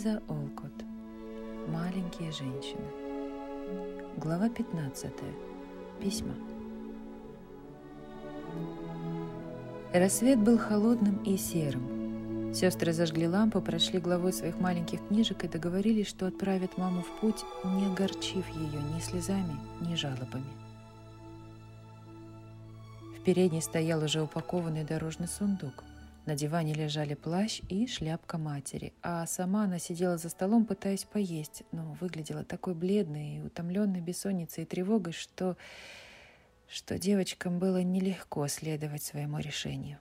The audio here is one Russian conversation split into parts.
Лиза Олкот. Маленькие женщины. Глава 15. Письма. Рассвет был холодным и серым. Сестры зажгли лампу, прошли главой своих маленьких книжек и договорились, что отправят маму в путь, не огорчив ее ни слезами, ни жалобами. В передней стоял уже упакованный дорожный сундук. На диване лежали плащ и шляпка матери, а сама она сидела за столом, пытаясь поесть, но выглядела такой бледной и утомленной бессонницей и тревогой, что, что девочкам было нелегко следовать своему решению.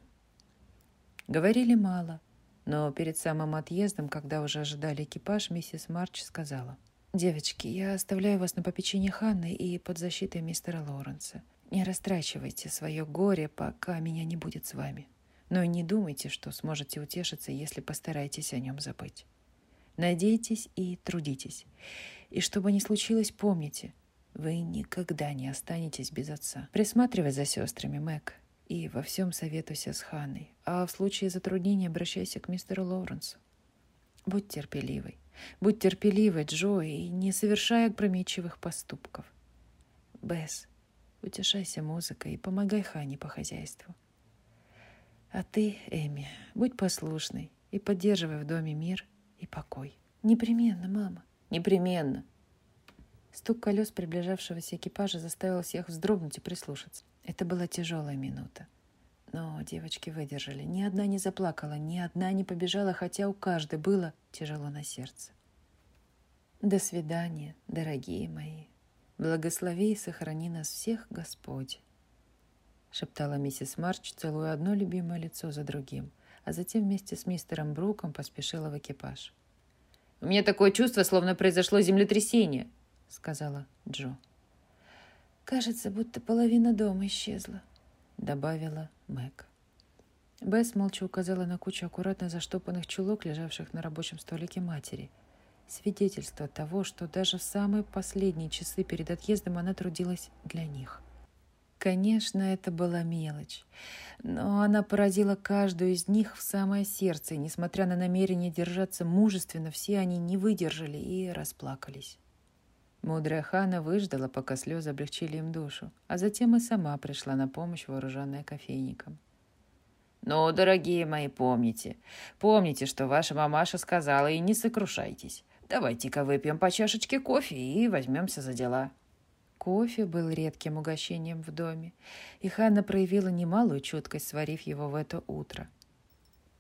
Говорили мало, но перед самым отъездом, когда уже ожидали экипаж, миссис Марч сказала, «Девочки, я оставляю вас на попечение Ханны и под защитой мистера Лоуренса. Не растрачивайте свое горе, пока меня не будет с вами». Но и не думайте, что сможете утешиться, если постараетесь о нем забыть. Надейтесь и трудитесь. И что бы ни случилось, помните, вы никогда не останетесь без отца. Присматривай за сестрами, Мэг, и во всем советуйся с Ханной. А в случае затруднений обращайся к мистеру Лоуренсу. Будь терпеливой. Будь терпеливой, Джо, и не совершай опрометчивых поступков. Бесс, утешайся музыкой и помогай Хане по хозяйству. А ты, Эми, будь послушной и поддерживай в доме мир и покой. Непременно, мама, непременно. Стук колес приближавшегося экипажа заставил всех вздрогнуть и прислушаться. Это была тяжелая минута. Но девочки выдержали. Ни одна не заплакала, ни одна не побежала, хотя у каждой было тяжело на сердце. До свидания, дорогие мои. Благослови и сохрани нас всех, Господь. — шептала миссис Марч, целуя одно любимое лицо за другим, а затем вместе с мистером Бруком поспешила в экипаж. «У меня такое чувство, словно произошло землетрясение», — сказала Джо. «Кажется, будто половина дома исчезла», — добавила Мэг. Бесс молча указала на кучу аккуратно заштопанных чулок, лежавших на рабочем столике матери. Свидетельство того, что даже в самые последние часы перед отъездом она трудилась для них — Конечно, это была мелочь, но она поразила каждую из них в самое сердце, и, несмотря на намерение держаться мужественно, все они не выдержали и расплакались. Мудрая Хана выждала, пока слезы облегчили им душу, а затем и сама пришла на помощь, вооруженная кофейником. «Ну, дорогие мои, помните, помните, что ваша мамаша сказала, и не сокрушайтесь. Давайте-ка выпьем по чашечке кофе и возьмемся за дела». Кофе был редким угощением в доме, и Ханна проявила немалую чуткость, сварив его в это утро.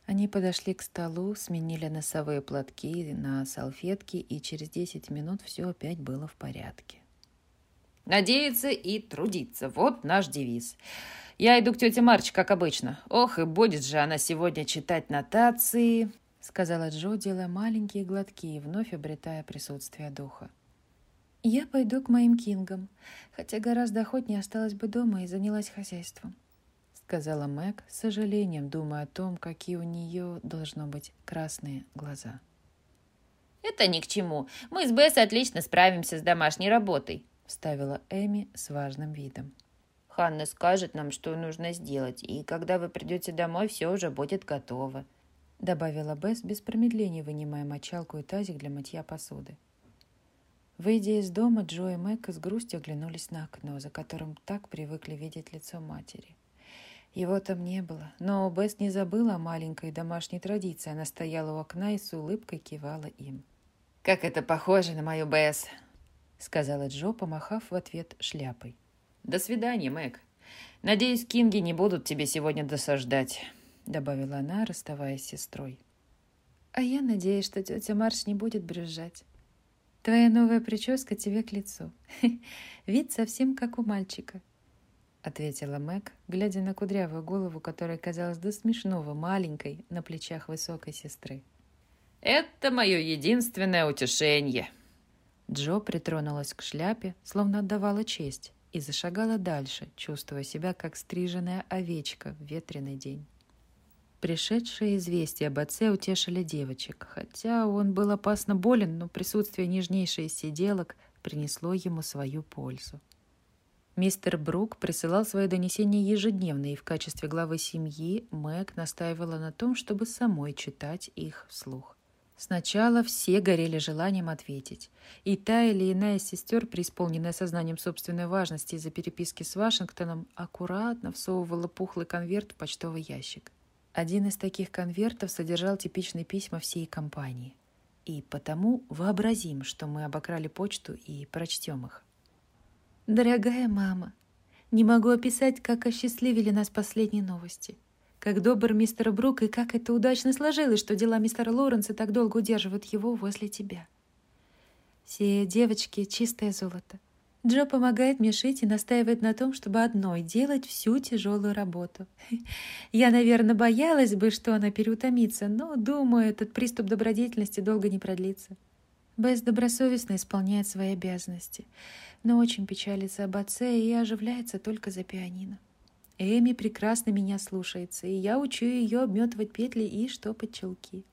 Они подошли к столу, сменили носовые платки на салфетки, и через десять минут все опять было в порядке. «Надеяться и трудиться» — вот наш девиз. Я иду к тете Марч, как обычно. Ох, и будет же она сегодня читать нотации, — сказала Джо, делая маленькие глотки и вновь обретая присутствие духа. «Я пойду к моим кингам, хотя гораздо охотнее осталась бы дома и занялась хозяйством», сказала Мэг, с сожалением думая о том, какие у нее должно быть красные глаза. «Это ни к чему. Мы с Бесс отлично справимся с домашней работой», вставила Эми с важным видом. «Ханна скажет нам, что нужно сделать, и когда вы придете домой, все уже будет готово», добавила Бесс без промедления, вынимая мочалку и тазик для мытья посуды. Выйдя из дома, Джо и Мэг с грустью оглянулись на окно, за которым так привыкли видеть лицо матери. Его там не было, но Бесс не забыла о маленькой домашней традиции. Она стояла у окна и с улыбкой кивала им. «Как это похоже на мою Бесс!» — сказала Джо, помахав в ответ шляпой. «До свидания, Мэг. Надеюсь, Кинги не будут тебе сегодня досаждать», — добавила она, расставаясь с сестрой. «А я надеюсь, что тетя Марш не будет брюзжать. Твоя новая прическа тебе к лицу. Вид совсем как у мальчика», — ответила Мэг, глядя на кудрявую голову, которая казалась до смешного маленькой на плечах высокой сестры. «Это мое единственное утешение». Джо притронулась к шляпе, словно отдавала честь, и зашагала дальше, чувствуя себя как стриженная овечка в ветреный день. Пришедшие известия об отце утешили девочек, хотя он был опасно болен, но присутствие нежнейшей сиделок принесло ему свою пользу. Мистер Брук присылал свои донесения ежедневно, и в качестве главы семьи Мэг настаивала на том, чтобы самой читать их вслух. Сначала все горели желанием ответить, и та или иная из сестер, преисполненная сознанием собственной важности из-за переписки с Вашингтоном, аккуратно всовывала пухлый конверт в почтовый ящик. Один из таких конвертов содержал типичные письма всей компании. И потому вообразим, что мы обокрали почту и прочтем их. «Дорогая мама, не могу описать, как осчастливили нас последние новости. Как добр мистер Брук и как это удачно сложилось, что дела мистера Лоренса так долго удерживают его возле тебя. Все девочки — чистое золото. Джо помогает мне шить и настаивает на том, чтобы одной делать всю тяжелую работу. Я, наверное, боялась бы, что она переутомится, но, думаю, этот приступ добродетельности долго не продлится. Бесс добросовестно исполняет свои обязанности, но очень печалится об отце и оживляется только за пианино. Эми прекрасно меня слушается, и я учу ее обметывать петли и штопать челки.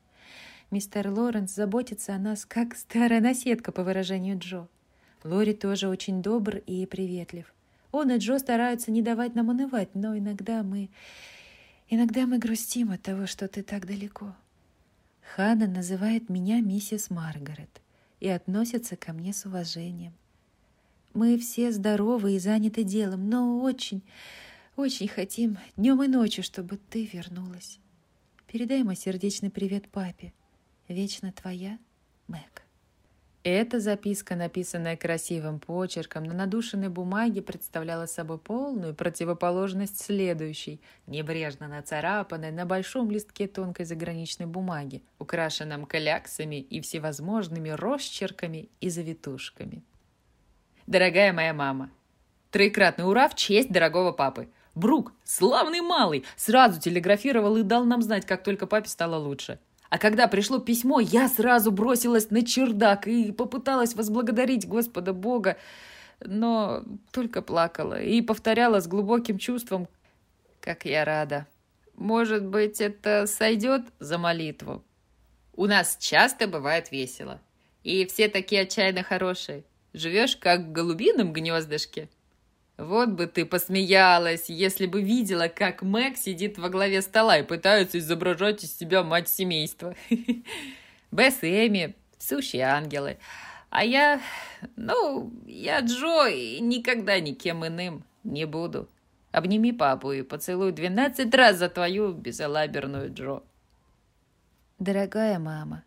Мистер Лоренс заботится о нас, как старая наседка, по выражению Джо. Лори тоже очень добр и приветлив. Он и Джо стараются не давать нам унывать, но иногда мы... Иногда мы грустим от того, что ты так далеко. Хана называет меня миссис Маргарет и относится ко мне с уважением. Мы все здоровы и заняты делом, но очень, очень хотим днем и ночью, чтобы ты вернулась. Передай мой сердечный привет папе. Вечно твоя, Мэг. Эта записка, написанная красивым почерком на надушенной бумаге, представляла собой полную противоположность следующей, небрежно нацарапанной на большом листке тонкой заграничной бумаги, украшенном кляксами и всевозможными росчерками и завитушками. «Дорогая моя мама, троекратный ура в честь дорогого папы! Брук, славный малый, сразу телеграфировал и дал нам знать, как только папе стало лучше. А когда пришло письмо, я сразу бросилась на чердак и попыталась возблагодарить Господа Бога, но только плакала и повторяла с глубоким чувством, как я рада. Может быть, это сойдет за молитву? У нас часто бывает весело. И все такие отчаянно хорошие. Живешь, как в голубином гнездышке. Вот бы ты посмеялась, если бы видела, как Мэг сидит во главе стола и пытается изображать из себя мать семейства. Бесс и Эми – сущие ангелы. А я, ну, я Джо и никогда никем иным не буду. Обними папу и поцелуй двенадцать раз за твою безалаберную Джо. Дорогая мама,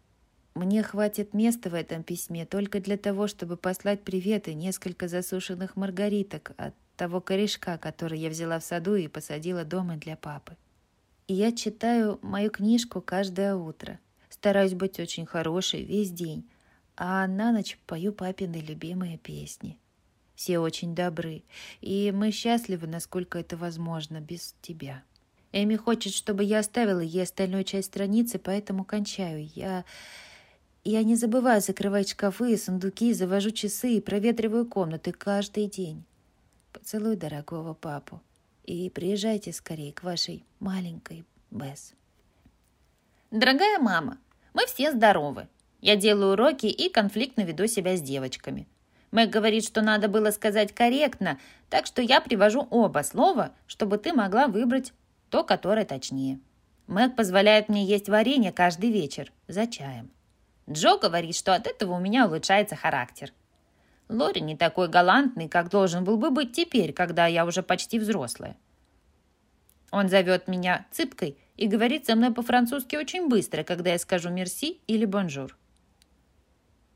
мне хватит места в этом письме только для того, чтобы послать привет и несколько засушенных маргариток от того корешка, который я взяла в саду и посадила дома для папы. И я читаю мою книжку каждое утро. Стараюсь быть очень хорошей весь день, а на ночь пою папины любимые песни. Все очень добры, и мы счастливы, насколько это возможно, без тебя. Эми хочет, чтобы я оставила ей остальную часть страницы, поэтому кончаю. Я я не забываю закрывать шкафы и сундуки, завожу часы и проветриваю комнаты каждый день. Поцелуй дорогого папу и приезжайте скорее к вашей маленькой Бесс. Дорогая мама, мы все здоровы. Я делаю уроки и конфликтно веду себя с девочками. Мэг говорит, что надо было сказать корректно, так что я привожу оба слова, чтобы ты могла выбрать то, которое точнее. Мэг позволяет мне есть варенье каждый вечер за чаем. Джо говорит, что от этого у меня улучшается характер. Лори не такой галантный, как должен был бы быть теперь, когда я уже почти взрослая. Он зовет меня цыпкой и говорит со мной по-французски очень быстро, когда я скажу «merci» или «bonjour».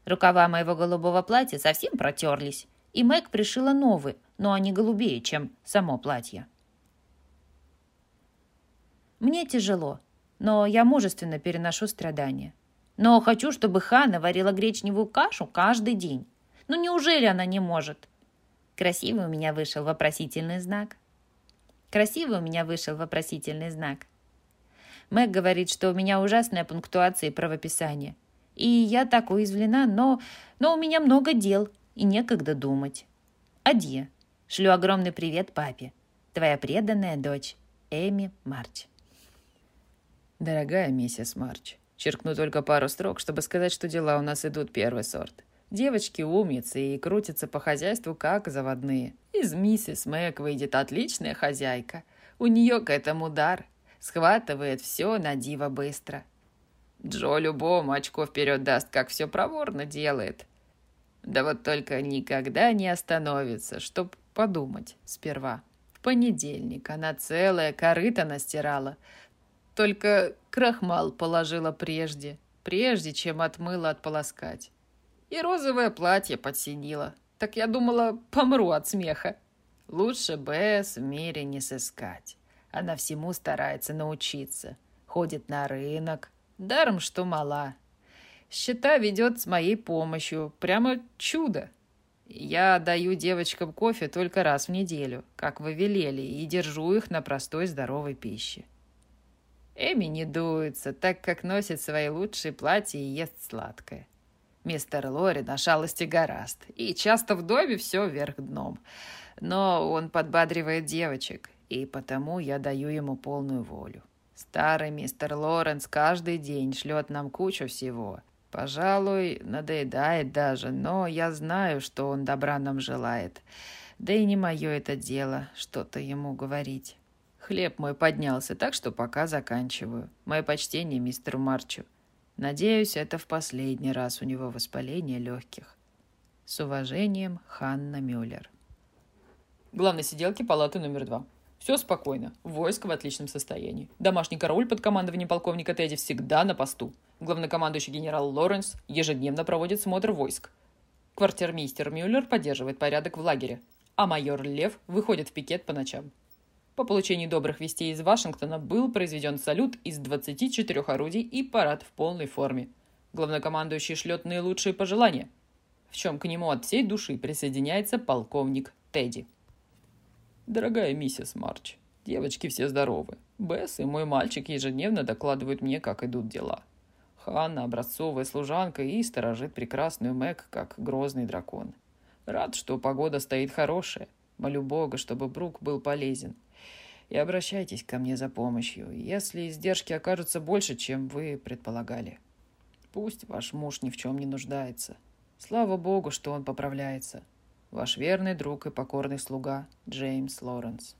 Рукава моего голубого платья совсем протерлись, и Мэг пришила новые, но они голубее, чем само платье. Мне тяжело, но я мужественно переношу страдания. Но хочу, чтобы Хана варила гречневую кашу каждый день. Ну неужели она не может? Красивый у меня вышел вопросительный знак. Красивый у меня вышел вопросительный знак. Мэг говорит, что у меня ужасная пунктуация и правописание. И я так уязвлена, но, но у меня много дел и некогда думать. Адье. Шлю огромный привет папе. Твоя преданная дочь Эми Марч. Дорогая миссис Марч, Черкну только пару строк, чтобы сказать, что дела у нас идут первый сорт. Девочки умницы и крутятся по хозяйству, как заводные. Из миссис Мэг выйдет отличная хозяйка. У нее к этому дар. Схватывает все на диво быстро. Джо любому очко вперед даст, как все проворно делает. Да вот только никогда не остановится, чтоб подумать сперва. В понедельник она целая корыто настирала. Только крахмал положила прежде, прежде чем отмыла отполоскать. И розовое платье подсинила. Так я думала, помру от смеха. Лучше Бесс в мире не сыскать. Она всему старается научиться. Ходит на рынок, даром что мала. Счета ведет с моей помощью. Прямо чудо. Я даю девочкам кофе только раз в неделю, как вы велели, и держу их на простой здоровой пище. Эми не дуется, так как носит свои лучшие платья и ест сладкое. Мистер Лори на шалости гораст, и часто в доме все вверх дном. Но он подбадривает девочек, и потому я даю ему полную волю. Старый мистер Лоренс каждый день шлет нам кучу всего. Пожалуй, надоедает даже, но я знаю, что он добра нам желает. Да и не мое это дело что-то ему говорить. Хлеб мой поднялся, так что пока заканчиваю. Мое почтение мистеру Марчу. Надеюсь, это в последний раз у него воспаление легких. С уважением, Ханна Мюллер. Главной сиделки палаты номер два. Все спокойно. Войско в отличном состоянии. Домашний король под командованием полковника Тедди всегда на посту. Главнокомандующий генерал Лоренс ежедневно проводит смотр войск. Квартирмейстер Мюллер поддерживает порядок в лагере, а майор Лев выходит в пикет по ночам. По получении добрых вестей из Вашингтона был произведен салют из 24 орудий и парад в полной форме. Главнокомандующий шлет наилучшие пожелания, в чем к нему от всей души присоединяется полковник Тедди. Дорогая миссис Марч, девочки все здоровы. Бесс и мой мальчик ежедневно докладывают мне, как идут дела. Ханна – образцовая служанка и сторожит прекрасную Мэг, как грозный дракон. Рад, что погода стоит хорошая. Молю Бога, чтобы Брук был полезен – и обращайтесь ко мне за помощью, если издержки окажутся больше, чем вы предполагали. Пусть ваш муж ни в чем не нуждается. Слава богу, что он поправляется. Ваш верный друг и покорный слуга Джеймс Лоренс.